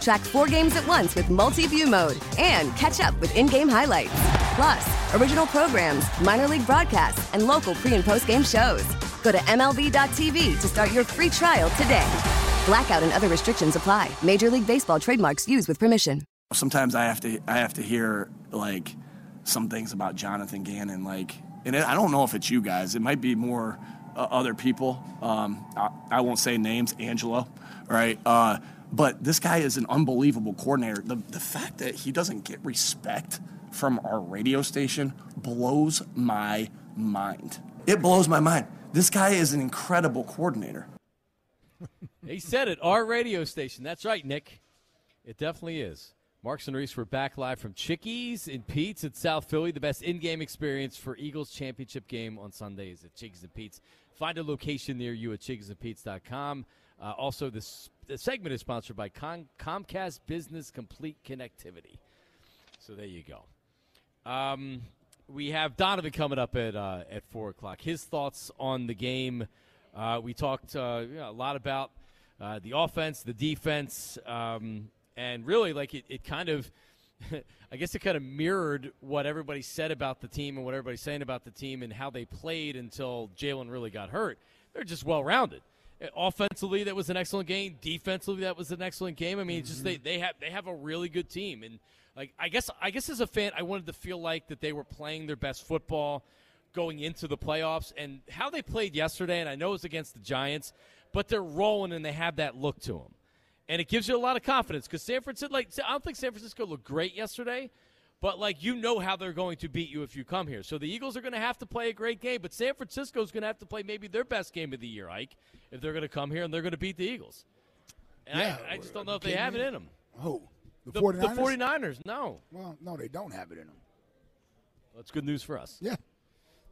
Track four games at once with multi view mode and catch up with in game highlights. Plus, original programs, minor league broadcasts, and local pre and post game shows. Go to MLB.tv to start your free trial today. Blackout and other restrictions apply. Major League Baseball trademarks used with permission. Sometimes I have to I have to hear like some things about Jonathan Gannon, like, and I don't know if it's you guys. It might be more uh, other people. Um, I, I, won't say names. Angelo, right? Uh, but this guy is an unbelievable coordinator. The the fact that he doesn't get respect from our radio station blows my mind. It blows my mind. This guy is an incredible coordinator. he said it. Our radio station. That's right, Nick. It definitely is. Marks and Reese, we're back live from Chickies and Pete's at South Philly. The best in-game experience for Eagles championship game on Sundays at Chickies and Pete's. Find a location near you at chickiesandpete's.com. Uh, also, this, this, segment is sponsored by Con- Comcast Business Complete Connectivity. So there you go. Um, we have Donovan coming up at uh, at four o'clock. His thoughts on the game. Uh, we talked uh, you know, a lot about uh, the offense, the defense. Um, and really like it, it kind of I guess it kind of mirrored what everybody said about the team and what everybody's saying about the team and how they played until Jalen really got hurt. They're just well rounded. Offensively, that was an excellent game. Defensively, that was an excellent game. I mean, mm-hmm. just they, they have they have a really good team, and like I guess I guess as a fan, I wanted to feel like that they were playing their best football going into the playoffs, and how they played yesterday. And I know it was against the Giants, but they're rolling and they have that look to them and it gives you a lot of confidence because San Francisco, like I don't think San Francisco looked great yesterday, but like you know how they're going to beat you if you come here. So the Eagles are going to have to play a great game, but San Francisco is going to have to play maybe their best game of the year, Ike, if they're going to come here and they're going to beat the Eagles. And yeah, I, I just don't know if they have it in them. Who? The, the 49ers? The 49ers, no. Well, no, they don't have it in them. That's good news for us. Yeah.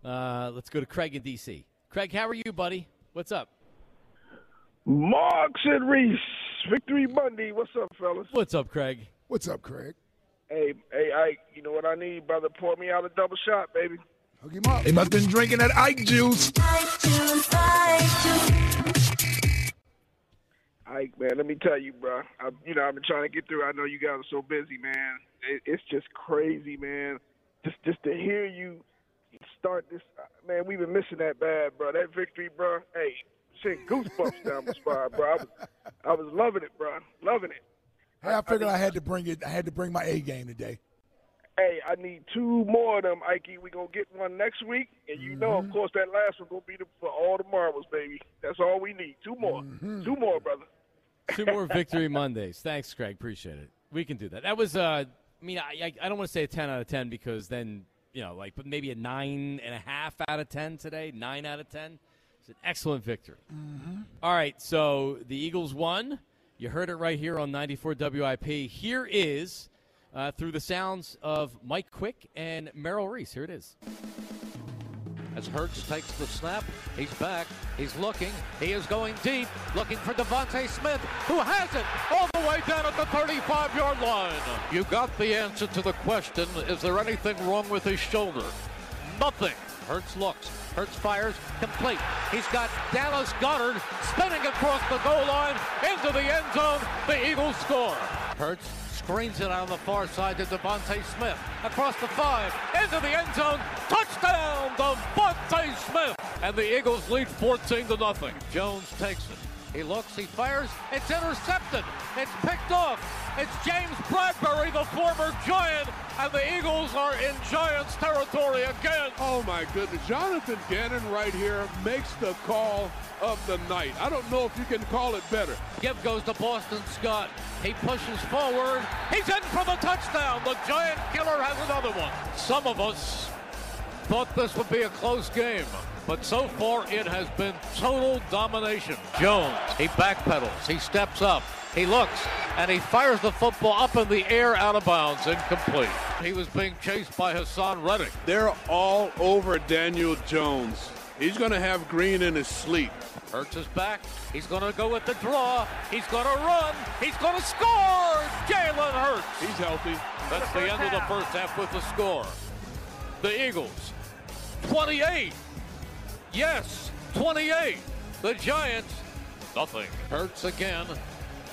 Uh, let's go to Craig in D.C. Craig, how are you, buddy? What's up? Marks and Reese. Victory Monday. What's up, fellas? What's up, Craig? What's up, Craig? Hey, hey, Ike. You know what I need, brother? Pour me out a double shot, baby. Hook him up. He must have been drinking that Ike juice. Ike juice, Ike juice. Ike, man, let me tell you, bro. I, you know, I've been trying to get through. I know you guys are so busy, man. It, it's just crazy, man. Just, just to hear you start this, man. We've been missing that bad, bro. That victory, bro. Hey, sent goosebumps down my spine, bro. I was, I was loving it, bro. Loving it. Hey, I figured I, I, had to bring it. I had to bring my A game today. Hey, I need two more of them, Ike. We gonna get one next week, and you mm-hmm. know, of mm-hmm. course, that last one gonna be the, for all the marbles, baby. That's all we need. Two more. Mm-hmm. Two more, brother. Two more victory Mondays. Thanks, Craig. Appreciate it. We can do that. That was, uh, I mean, I, I don't want to say a ten out of ten because then you know, like, but maybe a nine and a half out of ten today. Nine out of ten. It's an excellent victory. Mm-hmm. All right, so the Eagles won. You heard it right here on 94 WIP. Here is, uh, through the sounds of Mike Quick and Merrill Reese. Here it is. As Hurts takes the snap, he's back. He's looking. He is going deep, looking for DeVonta Smith, who has it all the way down at the 35-yard line. You got the answer to the question: Is there anything wrong with his shoulder? Nothing. Hurts looks. Hurts fires. Complete. He's got Dallas Goedert spinning across the goal line into the end zone. The Eagles score. Hurts screens it on the far side to DeVonta Smith. Across the five. Into the end zone. Touchdown, DeVonta Smith. And the Eagles lead 14 to nothing. Jones takes it. He looks, he fires, it's intercepted, it's picked off. It's James Bradberry, the former Giant, and the Eagles are in Giants territory again. Oh my goodness. Jonathan Gannon right here makes the call of the night. I don't know if you can call it better. Give goes to Boston Scott. He pushes forward. He's in for the touchdown. The Giant killer has another one. Some of us thought this would be a close game. But so far, it has been total domination. Jones, he backpedals, he steps up, he looks, and he fires the football up in the air out of bounds, incomplete. He was being chased by Haason Reddick. They're all over Daniel Jones. He's going to have Green in his sleep. Hurts is back. He's going to go with the draw. He's going to run. He's going to score. Jalen Hurts. He's healthy. That's the end of the first half with the score. The Eagles, 28. Yes, 28. The Giants, nothing. Hurts again.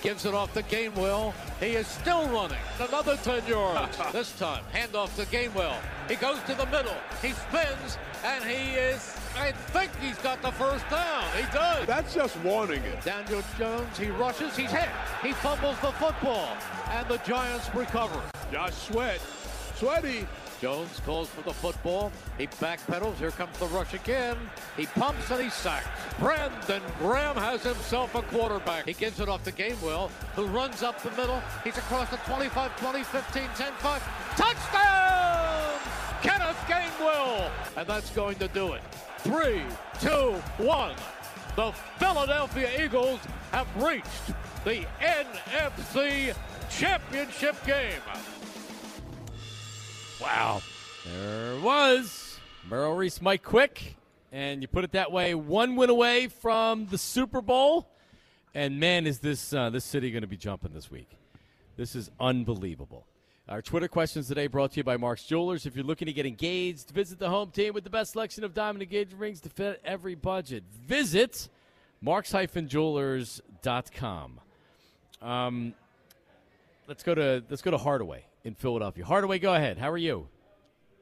Gives it off to Gainwell. He is still running. Another 10 yards. this time, handoff to Gainwell. He goes to the middle. He spins, and he is, I think he's got the first down. He does. That's just warning it. Daniel Jones, he rushes. He's hit. He fumbles the football, and the Giants recover. Josh Sweat. Sweaty Jones calls for the football. He backpedals. Here comes the rush again. He pumps and he sacks. Brandon Graham has himself a quarterback. He gives it off to Gainwell, who runs up the middle. He's across the 25, 20, 15, 10, 5. Touchdown! Kenneth Gainwell! And that's going to do it. Three, two, one. The Philadelphia Eagles have reached the NFC Championship game. Wow. There was Merrill Reese, Mike Quick, and you put it that way, one win away from the Super Bowl. And man, is this uh, this city going to be jumping this week? This is unbelievable. Our Twitter questions today brought to you by Mark's Jewelers. If you're looking to get engaged, visit the home team with the best selection of diamond engagement rings to fit every budget. Visit marks-jewelers.com. Um, let's go to let's go to Hardaway in Philadelphia. Hardaway, go ahead. How are you?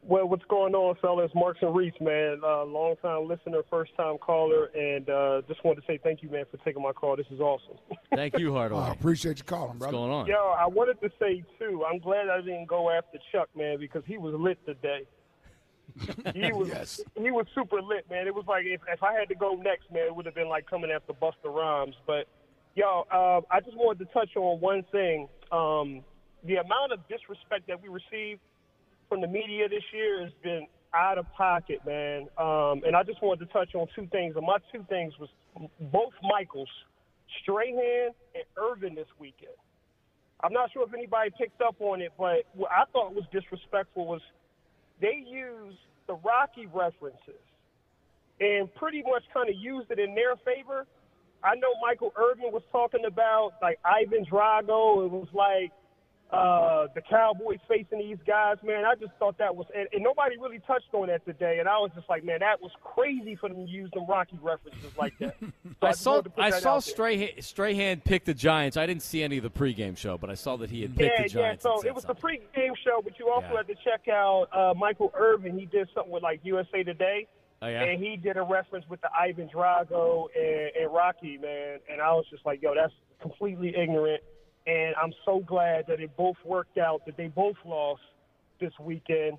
Well, what's going on, fellas? Marks and Reese, man. Uh, long time listener, first time caller, and uh, just wanted to say thank you, man, for taking my call. This is awesome. Thank you, Hardaway. I appreciate you calling, What's going on? Yo, I wanted to say too. I'm glad I didn't go after Chuck, man, because he was lit today. He was Yes. he was super lit, man. It was like if, if I had to go next, man, it would have been like coming after Busta Rhymes. But yo, uh, I just wanted to touch on one thing. Um, the amount of disrespect that we received from the media this year has been out of pocket, man. Um, and I just wanted to touch on two things. And my two things was both Michaels, Strahan and Irvin this weekend. I'm not sure if anybody picked up on it, but what I thought was disrespectful was they used the Rocky references and pretty much kind of used it in their favor. I know Michael Irvin was talking about like Ivan Drago. It was like uh, the Cowboys facing these guys, man. I just thought that was, and, and nobody really touched on that today. And I was just like, man, that was crazy for them to use them Rocky references like that. So I just saw wanted to put I saw. Strahan, Strahan pick the Giants. I didn't see any of the pregame show, but I saw that he had picked Yeah, the yeah. Giants. So it was something. the pregame show, but you also Yeah. had to check out uh, Michael Irvin. He did something with like USA Today. Oh, yeah? And he did a reference with the Ivan Drago and, and Rocky, man. And I was just like, yo, that's completely ignorant. And I'm so glad that it both worked out, that they both lost this weekend.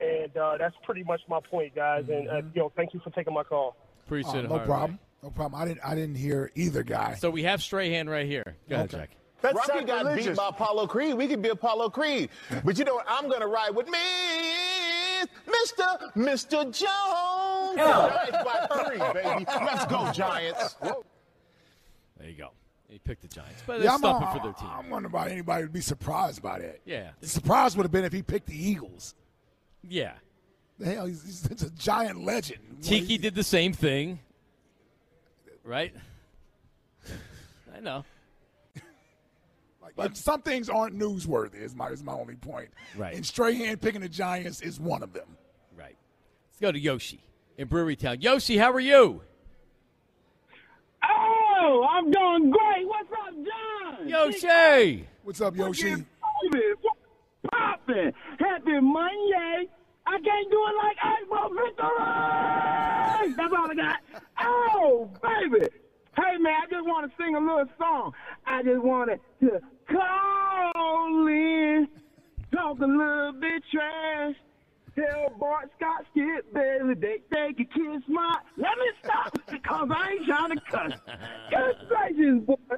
And uh, that's pretty much my point, guys. And uh, yo, thank you for taking my call. Appreciate Oh, it. no Hardaway. problem. No problem. I didn't. I didn't hear either guy. So we have Strahan right here. Go ahead, Jack. That's Rocky got beat by Apollo Creed. We could be Apollo Creed. But you know what? I'm going to ride with me, Mr. Mr. Jones. Giants by three, baby. Let's go, Giants. There you go. He picked the Giants, but Yeah, they're I'm, uh, for their team. I'm wondering about anybody would be surprised by that. Yeah. The surprise would have been if he picked the Eagles. Yeah. The hell, he's, he's, he's a giant legend. Tiki did the same thing, right? I know. But some things aren't newsworthy. Is my is my only point. Right. And Strahan picking the Giants is one of them. Right. Let's go to Yoshi in Brewery Town. Yoshi, how are you? I'm doing great. What's up, John? Yoshi. What's up, Yoshi? Baby, what's poppin'? Happy Monday. I can't do it like April Victory. That's all I got. Oh, baby. Hey man, I just want to sing a little song. I just wanted to call in, talk a little bit trash. Tell Bart Scott, Skip Bayless, they, they can kiss my. Let me stop because I ain't trying to cuss. Good gracious, boy.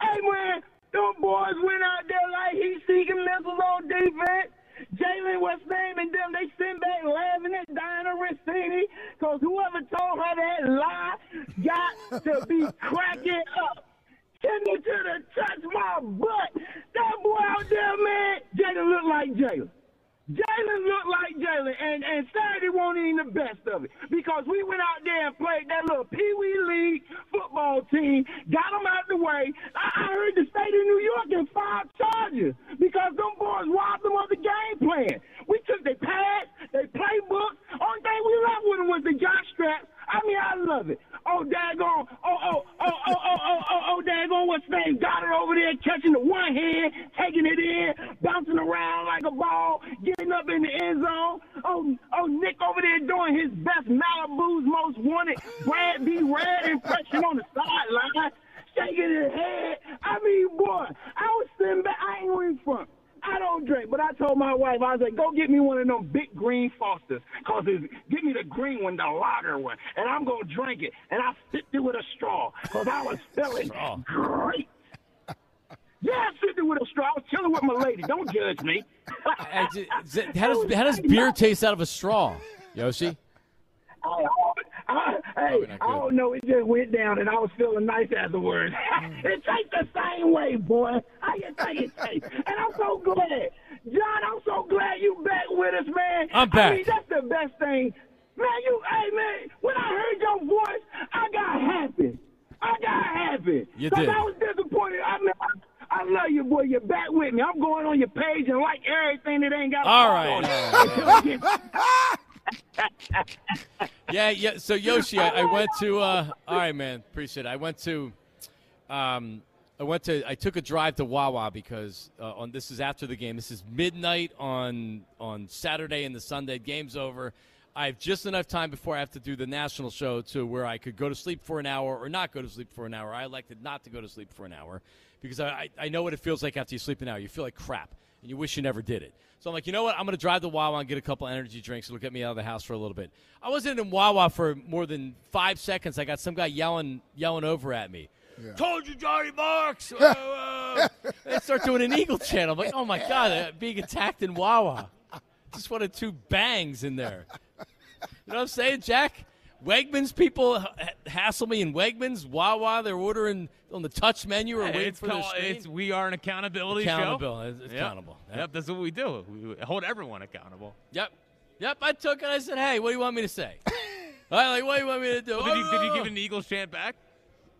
Hey man, them boys went out there like heat seeking missiles on defense. Jalen, what's name, and them, they sent back laughing at Dianna Russini because whoever told her that lie got to be cracking up. Send me to the touch my butt. That boy out there, man, Jalen look like Jalen. Jalen looked like Jalen, and, and Saturday wasn't even the best of it because we went out there and played that little Pee Wee League football team, got them out of the way. I, I heard the state of New York in five charges because them boys robbed them of the game plan. We took their pads, their playbooks. Only thing we left with them was the jock straps. I mean, I love it. Oh, daggone. Oh, oh, oh, oh, oh, oh, oh, oh, oh daggone. What's name? Got over there, catching the one hand, taking it in, bouncing around like a ball, getting up in the end zone. Oh, oh, Nick over there doing his best Malibu's most wanted Brad B. Red impression on the sideline, shaking his head. I mean, boy, I was sitting back. I ain't even front. I but I told my wife, I was like, go get me one of them big green Fosters, cause it's, give me the green one, the lager one, and I'm gonna drink it, and I sipped it with a straw, cause I was feeling great. Yeah, I sipped it with a straw. I was chilling with my lady. Don't judge me. I how does how does beer taste out of a straw, Yoshi? I, I, hey, I don't know. It just went down, and I was feeling nice afterwards. Mm. it tastes the same way, boy. How you think it tastes? And I'm so glad, John. I'm so glad you back with us, man. I'm back. I mean, that's the best thing, man. You, hey, man. When I heard your voice, I got happy. I got happy. You did. I was disappointed. I mean, I, I love you, boy. You're back with me. I'm going on your page and like everything that ain't got. All right, on all right, Until I get- Yeah, yeah. So Yoshi, I, I went to. Uh, all right, man. Appreciate it. I went to. Um, I went to. I took a drive to Wawa because uh, on this is after the game. This is midnight on on Saturday and the Sunday. Game's over. I have just enough time before I have to do the national show to where I could go to sleep for an hour or not go to sleep for an hour. I elected not to go to sleep for an hour because I, I, know what it feels like after you sleep an hour. You feel like crap and you wish you never did it. So I'm like, you know what? I'm going to drive to Wawa and get a couple energy drinks. It'll get me out of the house for a little bit. I wasn't in Wawa for more than five seconds. I got some guy yelling yelling over at me. Told you, Johnny Marks. Uh, uh. they start doing an Eagle chant. I'm like, oh my god, uh, being attacked in Wawa. Just wanted two bangs in there. You know what I'm saying, Jack? Wegmans people ha- hassle me in Wegmans. Wawa, they're ordering on the touch menu or Hey, waiting it's for their called- screen. it's- we are an accountability show. It's, it's Yep. accountable. Yep. that's what we do. We hold everyone accountable. Yep. Yep, I took it. I said, hey, what do you want me to say? I like, what do you want me to do? Well, did, you, did you Oh, give an Eagles chant back?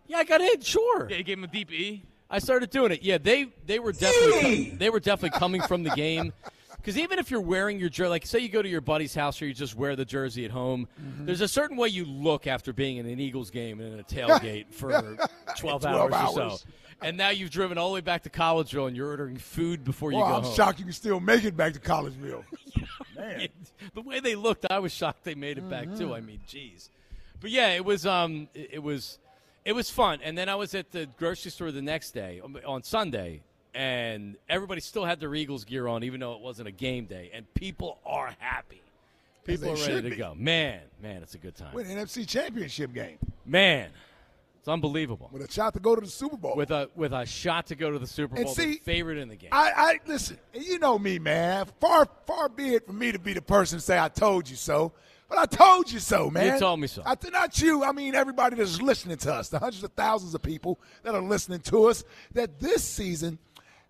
Yeah, I got in. Sure. Yeah, you gave him a deep E. I started doing it. Yeah, they they were definitely they were definitely coming from the game. Because even if you're wearing your jersey, like say you go to your buddy's house or you just wear the jersey at home, Mm-hmm. there's a certain way you look after being in an Eagles game and in a tailgate for 12, 12 hours, or so. And now you've driven all the way back to Collegeville and you're ordering food before you Well, go I'm home. shocked you can still make it back to Collegeville. Man. the way they looked, I was shocked they made it back too. I mean, jeez. But yeah, it was um, it, it was it was fun. And then I was at the grocery store the next day um, on Sunday, and everybody still had their Eagles gear on, even though it wasn't a game day. And people are happy. People are ready to be. go. Man, man, it's a good time. With an NFC Championship game Man, it's unbelievable. with a shot to go to the Super Bowl. With a with a shot to go to the Super And Bowl, see, the favorite in the game. I, I listen. You know me, man. Far, far be it from me to be the person to say I told you so, but I told you so, man. You told me so. I, not you. I mean everybody that's listening to us, the hundreds of thousands of people that are listening to us. That this season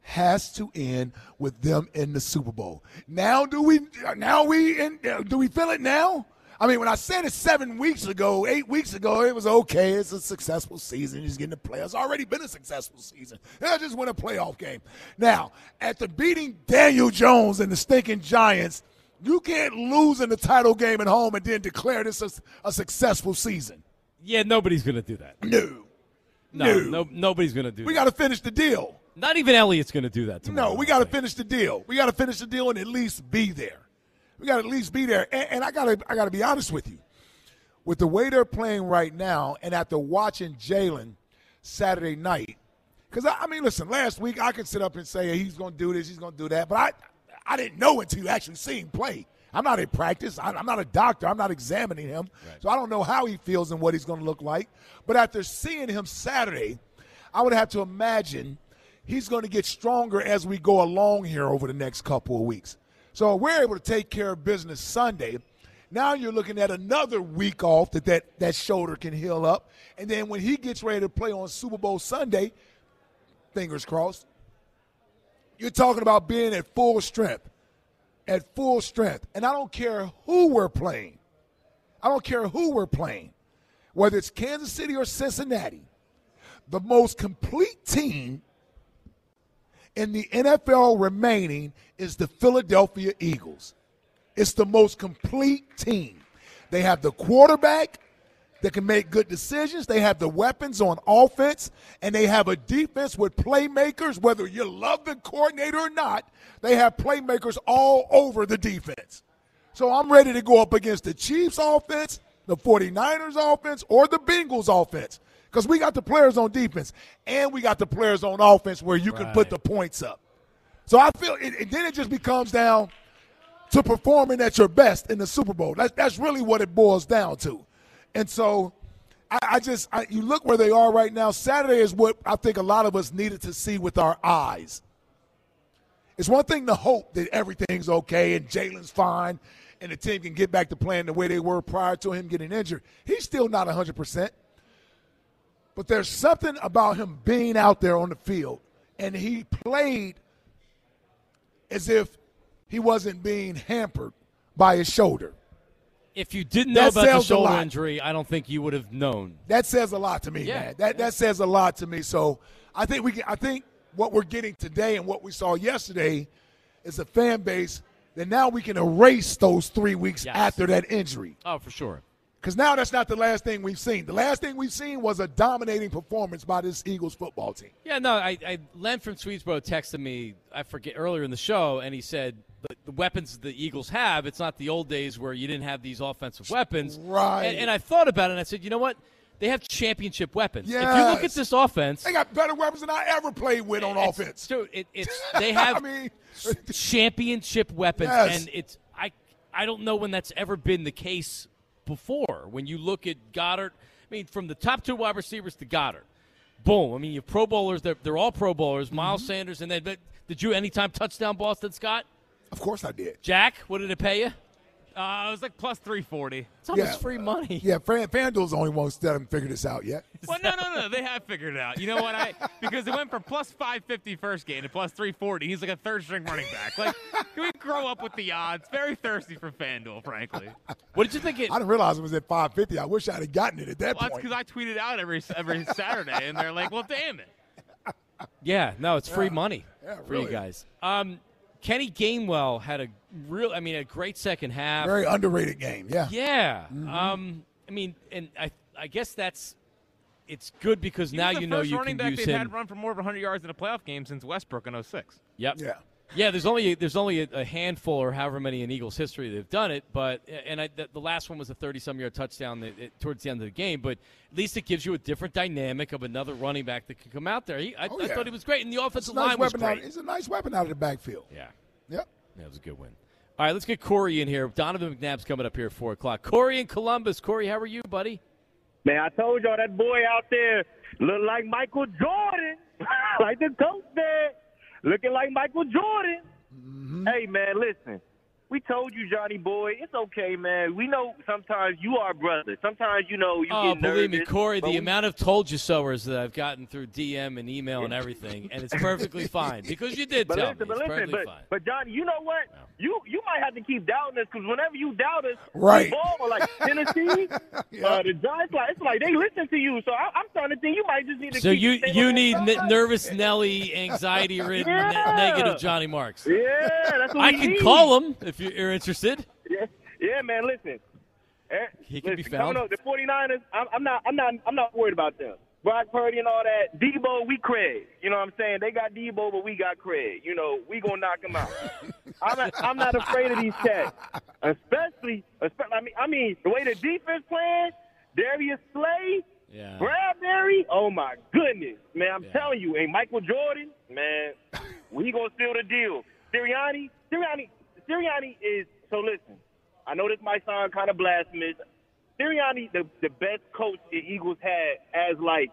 has to end with them in the Super Bowl. Now, do we? Now we? In, uh, do we feel it now? I mean, when I said it seven weeks ago, eight weeks ago, it was okay. It's a successful season. He's getting the playoffs. Already been a successful season. I just won a playoff game. Now, after beating Daniel Jones and the stinking Giants, you can't lose in the title game at home and then declare this a, a successful season. yeah, nobody's gonna do that. No. No, No. no, nobody's gonna do We that. got to finish the deal. Not even Elliott's gonna do that tomorrow. No, we got to finish the deal. We got to finish the deal and at least be there. We got to at least be there. And, and I got to I got to be honest with you. With the way they're playing right now, and after watching Jalen Saturday night. Because, I, I mean, listen, last week I could sit up and say he's going to do this, he's going to do that, but I, I didn't know until you actually see him play. I'm not in practice. I'm not a doctor. I'm not examining him. So I don't know how he feels and what he's going to look like. But after seeing him Saturday, I would have to imagine he's going to get stronger as we go along here over the next couple of weeks. So we're able to take care of business Sunday. Now you're looking at another week off that, that that shoulder can heal up. And then when he gets ready to play on Super Bowl Sunday, fingers crossed, you're talking about being at full strength. At full strength. And I don't care who we're playing. I don't care who we're playing. Whether it's Kansas City or Cincinnati. The most complete team in the NFL remaining is the Philadelphia Eagles. It's the most complete team. They have the quarterback that can make good decisions. They have the weapons on offense, and they have a defense with playmakers. Whether you love the coordinator or not, they have playmakers all over the defense. So I'm ready to go up against the Chiefs offense, the 49ers offense, or the Bengals offense. Because we got the players on defense, and we got the players on offense where you can put the points up. So I feel, it, and then it just becomes down to performing at your best in the Super Bowl. That's, that's really what it boils down to. And so I, I just, I, you look where they are right now. Saturday is what I think a lot of us needed to see with our eyes. It's one thing to hope that everything's okay and Jalen's fine and the team can get back to playing the way they were prior to him getting injured. He's still not 100%. But there's something about him being out there on the field, and he played as if he wasn't being hampered by his shoulder. If you didn't know That about the shoulder injury, I don't think you would have known. That says a lot to me, Yeah. man. That that says a lot to me. So I think we can, I think what we're getting today and what we saw yesterday is a fan base that now we can erase those three weeks after that injury. Oh, for sure. Because now that's not the last thing we've seen. The last thing we've seen was a dominating performance by this Eagles football team. Yeah, no, I, I Len from Swedesboro texted me, I forget, earlier in the show, and he said the, weapons the Eagles have, it's not the old days where you didn't have these offensive weapons. Right. And, and I thought about it, and I said, you know what? They have championship weapons. Yes. If you look at this offense, They got better weapons than I ever played with on It's- offense. Dude, it, it's they have I mean, championship weapons, Yes. and it's I I don't know when that's ever been the case before. When you look at Goedert, I mean, from the top two wide receivers to Goedert, boom. I mean, you have Pro Bowlers; they're, they're all Pro Bowlers. Miles Mm-hmm. Sanders, and then but did you anytime touchdown Boston Scott? Of course I did. Jack, what did it pay you? Uh, it was like plus 340. It's almost free money. Yeah, Fan, FanDuel's the only one that haven't figured this out yet. Well, no, no, no. They have figured it out. You know what? I because it went from plus 550 first game to plus 340. He's like a third string running back. Like, can we grow up with the odds? Very thirsty for FanDuel, frankly. What did you think? It, I didn't realize it was at 550. I wish I'd have gotten it at that point. Well, that's point. because I tweeted out every every Saturday, and they're like, "Well, damn it." Yeah, no, it's free Yeah. money Yeah, for you guys. Um, Kenny Gainwell had a real, I mean, a great second half. Very underrated game. Yeah. Yeah. Mhm. Um, I mean, and I, I guess that's it's good because He now was the you know first you running can back use they've him. had run for more of 100 yards in a playoff game since Westbrook in 06. Yep. Yeah. Yeah, there's only there's only a, a handful or however many in Eagles history that have done it, but and I, the, the last one was a 30 some yard touchdown that, it, towards the end of the game. But at least it gives you a different dynamic of another running back that can come out there. He, I, Oh, I thought he was great, and the It's a offensive nice line was weapon out, great. it's a nice weapon out of the backfield. Yeah. Yep. That was a good win. All right, let's get Corey in here. Donovan McNabb's coming up here at four o'clock. Corey in Columbus. Corey, how are you, buddy? Man, I told y'all that boy out there looked like Michael Jordan, like the coach there, looking like Michael Jordan. Mm-hmm. Hey, man, listen. We told you, Johnny boy, it's okay, man. We know sometimes you are brother. Sometimes you know you Oh, get believe me, Corey, the we- amount of told you soers that I've gotten through DM and email and everything, and it's perfectly fine because you did But tell listen, me. but It's listen, but, fine. but Johnny, you know what? You you might have to keep doubting us because whenever you doubt us, Right. we ball like Tennessee, uh, the Giants, like it's like they listen to you. So I, I'm starting to think you might just need to. So keep you you need that ne- side. nervous Nelly, anxiety ridden, Yeah. negative Johnny Marks. Yeah, that's what I we can need. call him if you're, you're interested. Yeah, yeah, man. Listen, Eh, He can be listen, found. coming up, the 49ers, I'm, I'm not, I'm not, I'm not worried about them. Brock Purdy and all that. Deebo, we Craig. You know what I'm saying? They got Deebo, but we got Craig. You know, we gonna knock them out. I'm, not, I'm not afraid of these cats, especially, especially. I mean, I mean, the way the defense playing, Darius Slay, Yeah. Bradberry, oh my goodness, man! I'm telling you, and Michael Jordan, man, we gonna seal the deal. Sirianni, Sirianni, Sirianni is so. Listen, I know this might sound kind of blasphemous. Sirianni, the the best coach the Eagles had as like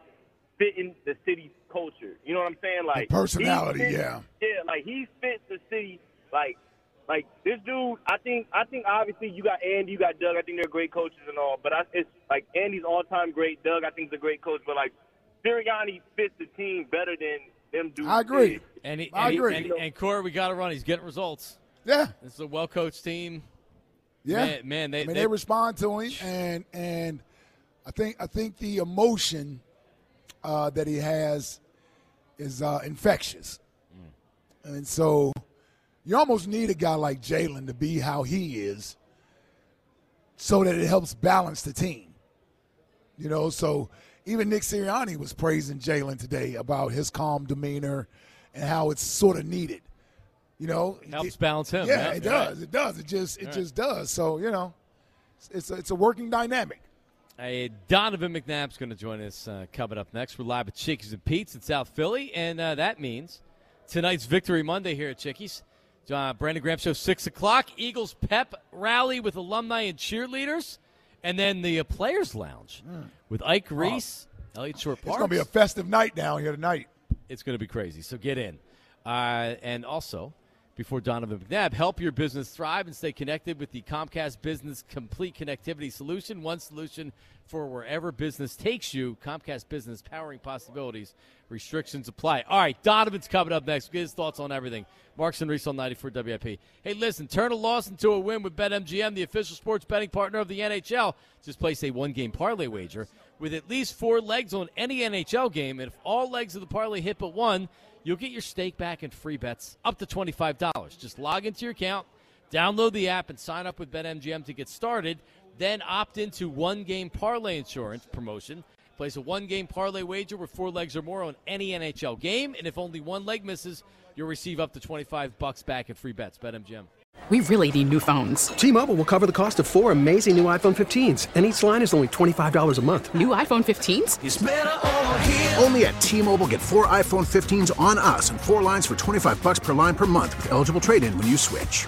fitting the city's culture. You know what I'm saying? Like personality, fits- yeah. yeah, like he fits the city. Like, like this dude. I think, I think obviously you got Andy, you got Doug. I think they're great coaches and all. But I, it's like Andy's all time great. Doug, I think is a great coach. But like Sirianni fits the team better than them dudes. I agree. did. And, he, I and, he- agree. and, and Corey, we got to run. He's getting results. Yeah. Is a well coached team. Yeah, Man, man, they, I mean, they, they, respond to him, and and I think I think the emotion uh, that he has is uh, infectious, Mm. and so you almost need a guy like Jalen to be how he is, so that it helps balance the team. You know, so even Nick Sirianni was praising Jalen today about his calm demeanor and how it's sort of needed. You know, helps balance him. yeah, yeah. it does. It does. It just it Right. just does. So you know, it's it's a, it's a working dynamic. Hey, Donovan McNabb's going to join us uh, coming up next. We're live at Chickies and Pete's in South Philly, and uh, that means tonight's Victory Monday here at Chickies. Uh, Brandon Graham Show, 6 o'clock. Eagles pep rally with alumni and cheerleaders. And then the uh, Players Lounge with Ike Reese, Elliot Short. It's going to be a festive night down here tonight. it's going to be crazy. So get in. Uh, and also, before Donovan McNabb, help your business thrive and stay connected with the Comcast Business Complete Connectivity Solution. One solution for wherever business takes you. Comcast Business powering possibilities. Restrictions apply. All right, Donovan's coming up next. Get his thoughts on everything. Marks and Reese on 94 WIP. Hey, listen, turn a loss into a win with BetMGM, the official sports betting partner of the NHL. Just place a one game parlay wager with at least four legs on any NHL game. And if all legs of the parlay hit but one, you'll get your stake back and free bets up to $25. Just log into your account, download the app, and sign up with BetMGM to get started. Then opt into one game parlay insurance promotion. Place a one game parlay wager with four legs or more on any NHL game. And if only one leg misses, you'll receive up to 25 bucks back in free bets. BetMGM. We really need new phones. T-Mobile will cover the cost of four amazing new iPhone 15s, and each line is only $25 a month. New iPhone 15s? Only at T-Mobile get four iPhone 15s on us and four lines for 25 bucks per line per month with eligible trade-in when you switch.